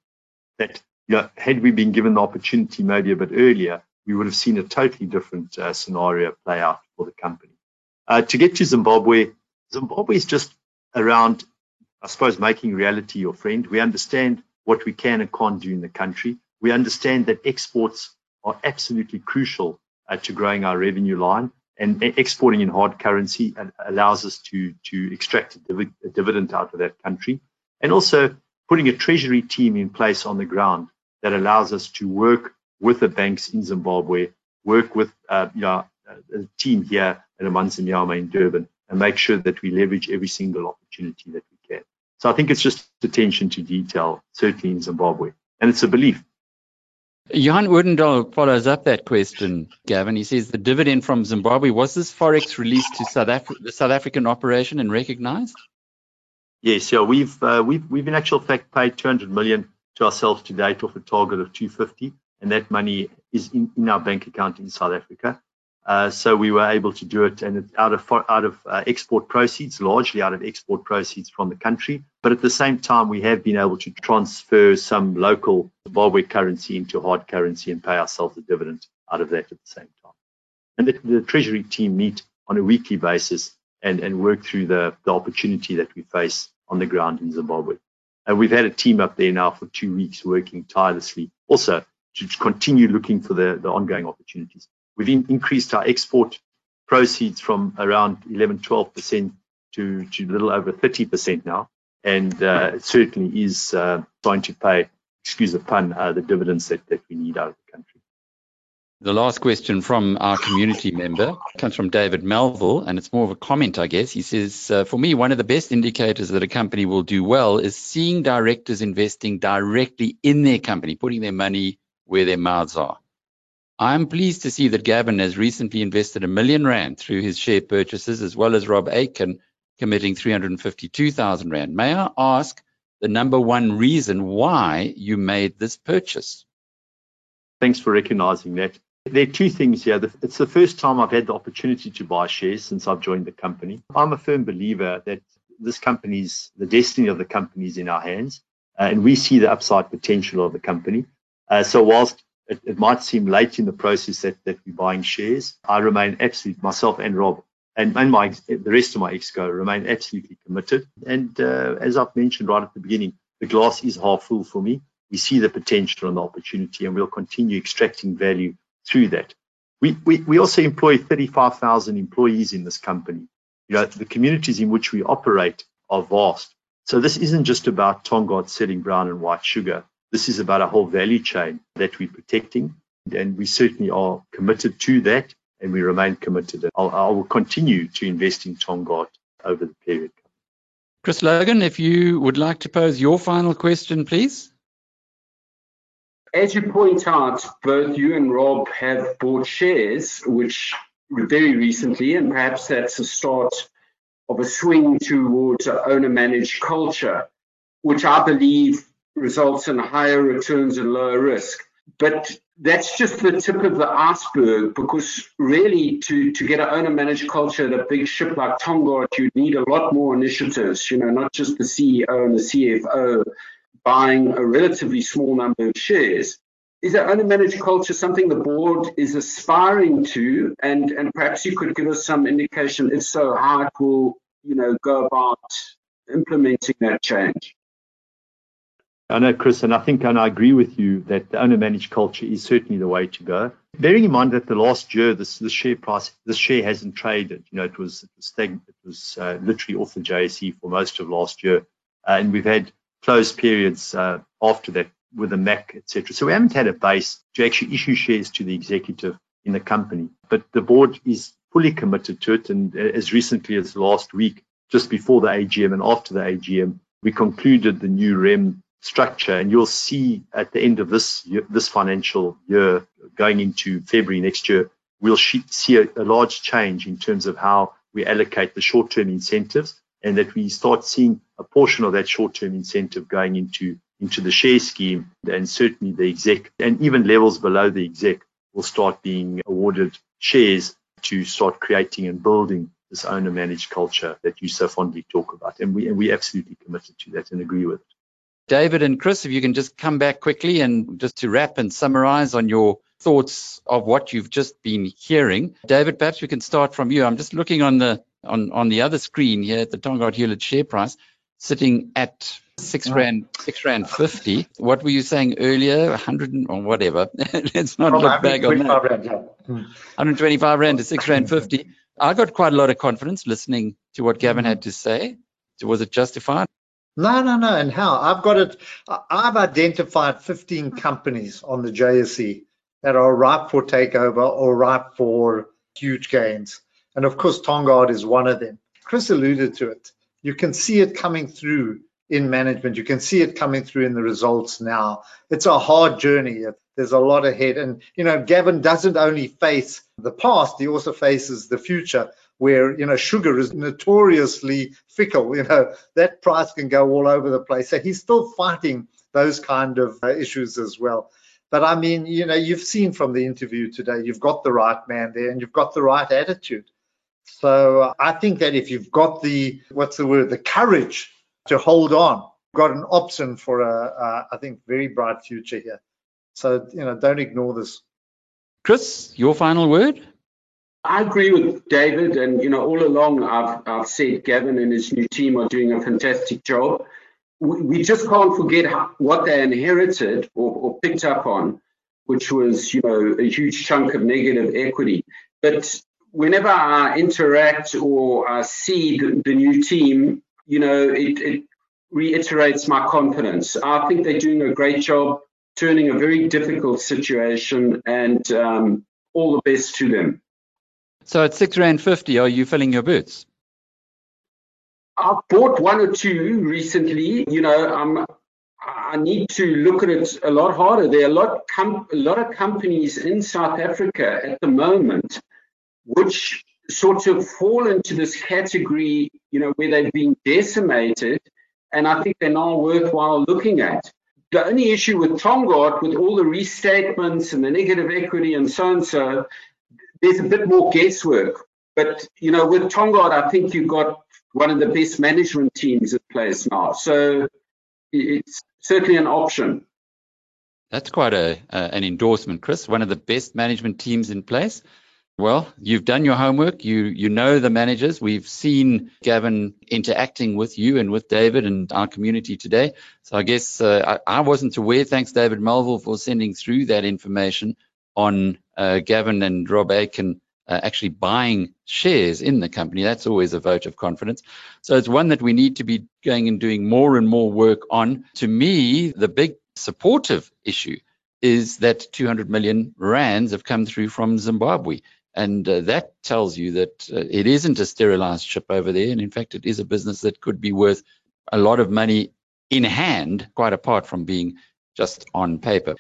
that you know, had we been given the opportunity maybe a bit earlier, we would have seen a totally different uh, scenario play out for the company. Uh, to get to Zimbabwe, Zimbabwe is just around, I suppose, making reality your friend. We understand what we can and can't do in the country. We understand that exports are absolutely crucial uh, to growing our revenue line. And exporting in hard currency allows us to, to extract a, div- a dividend out of that country. And also putting a treasury team in place on the ground that allows us to work with the banks in Zimbabwe, work with uh, you know, a team here at Amanzimnyama in Durban, and make sure that we leverage every single opportunity that we can. So I think it's just attention to detail, certainly in Zimbabwe. And it's a belief. Johan Odendaal follows up that question, Gavin. He says the dividend from Zimbabwe, was this Forex released to South Af- the South African operation and recognized? Yes, yeah, we've, uh, we've, we've in actual fact paid 200 million to ourselves to date off a target of 250 and that money is in, in our bank account in South Africa. Uh, so we were able to do it, and it's out of out of uh, export proceeds, largely out of export proceeds from the country. But at the same time, we have been able to transfer some local Zimbabwe currency into hard currency and pay ourselves a dividend out of that at the same time. And the, the Treasury team meet on a weekly basis and, and work through the, the opportunity that we face on the ground in Zimbabwe. And we've had a team up there now for two weeks working tirelessly. Also, to continue looking for the, the ongoing opportunities. We've in, increased our export proceeds from around 11, 12% to, to a little over 30% now. And uh, it certainly is uh, trying to pay, excuse the pun, uh, the dividends that, that we need out of the country. The last question from our community member comes from David Melville, and it's more of a comment, I guess. He says, uh, For me, one of the best indicators that a company will do well is seeing directors investing directly in their company, putting their money where their mouths are. I'm pleased to see that Gavin has recently invested a million rand through his share purchases, as well as Rob Aitken committing 352,000 rand. May I ask the number one reason why you made this purchase? Thanks for recognizing that. There are two things here. It's the first time I've had the opportunity to buy shares since I've joined the company. I'm a firm believer that this company's, the destiny of the company is in our hands, uh, and we see the upside potential of the company. Uh, so whilst it, it, might seem late in the process that, that we're buying shares, I remain absolutely, myself and Rob, and, and my, the rest of my exco remain absolutely committed. And uh, as I've mentioned right at the beginning, the glass is half full for me. We see the potential and the opportunity, and we'll continue extracting value through that. We, we, we also employ 35,000 employees in this company. You know, the communities in which we operate are vast. So this isn't just about Tongaat selling brown and white sugar. This is about a whole value chain that we're protecting, and we certainly are committed to that, and we remain committed. I'll, I will continue to invest in Tongaat over the period. Chris Logan, if you would like to pose your final question, please. As you point out, both you and Rob have bought shares, which very recently, and perhaps that's a start of a swing towards an owner managed culture, which I believe results in higher returns and lower risk. But that's just the tip of the iceberg because really to, to get an owner managed culture at a big ship like Tongaat, you need a lot more initiatives, you know, not just the CEO and the CFO buying a relatively small number of shares. Is that owner managed culture something the board is aspiring to? And, and perhaps you could give us some indication, if so, how it will, you know, go about implementing that change. I know, Chris, and I think and I agree with you that the owner managed culture is certainly the way to go. Bearing in mind that the last year, this the share price, the share hasn't traded. You know, it was it was. It was uh, literally off the JSE for most of last year, uh, and we've had closed periods uh, after that with the MAC, etc. So we haven't had a base to actually issue shares to the executive in the company. But the board is fully committed to it, and as recently as last week, just before the AGM and after the AGM, we concluded the new REM structure. And you'll see at the end of this year, this financial year, going into February next year, we'll see a, a large change in terms of how we allocate the short-term incentives and that we start seeing a portion of that short-term incentive going into into the share scheme and certainly the exec and even levels below the exec will start being awarded shares to start creating and building this owner managed culture that you so fondly talk about and we and we absolutely committed to that and agree with it. David and Chris, if you can just come back quickly and just to wrap and summarize on your thoughts of what you've just been hearing. David, perhaps we can start from you. I'm just looking on the on, on the other screen here at the Tongaat Hulett share price sitting at six rand, six rand fifty. What were you saying earlier? 100 or whatever. Let's not look back on that. Rand, yeah. 125 rand to six rand 50. I got quite a lot of confidence listening to what Gavin had to say. Was it justified? No, no, no. And how? I've got it. I've identified 15 hmm. companies on the JSE that are ripe for takeover or ripe for huge gains. And of course, Tongaat is one of them. Chris alluded to it. You can see it coming through in management. You can see it coming through in the results now. It's a hard journey. There's a lot ahead. And, you know, Gavin doesn't only face the past, he also faces the future where, you know, sugar is notoriously fickle. You know, that price can go all over the place. So he's still fighting those kind of uh, issues as well. But I mean, you know, you've seen from the interview today, you've got the right man there and you've got the right attitude. So I think that if you've got the, what's the word, the courage to hold on, got an option for a, a I think, very bright future here. So, you know, don't ignore this. Chris, your final word? I agree with David, and you know, all along I've I've said Gavin and his new team are doing a fantastic job we just can't forget what they inherited or, or, picked up on, which was, you know, a huge chunk of negative equity. But whenever I interact or I see the, the new team, you know, it, it, reiterates my confidence. I think they're doing a great job turning a very difficult situation, and um, all the best to them. So at six rand fifty, are you filling your boots? I've bought one or two recently. You know, um, I need to look at it a lot harder. There are a lot, com- a lot of companies in South Africa at the moment which sort of fall into this category, you know, where they've been decimated, and I think they're now worthwhile looking at. The only issue with Tongaat, with all the restatements and the negative equity and so and so, there's a bit more guesswork. But you know, with Tongaat, I think you've got one of the best management teams in place now. So it's certainly an option. That's quite a uh, an endorsement, Chris. One of the best management teams in place. Well, you've done your homework. You you know the managers. We've seen Gavin interacting with you and with David and our community today. So I guess uh, I, I, wasn't aware. Thanks, David Melville, for sending through that information on uh, Gavin and Rob Aitken uh, actually buying shares in the company. That's always a vote of confidence. So it's one that we need to be going and doing more and more work on. To me, the big supportive issue is that 200 million rands have come through from Zimbabwe. And uh, that tells you that uh, it isn't a sterilized ship over there. And in fact, it is a business that could be worth a lot of money in hand, quite apart from being just on paper.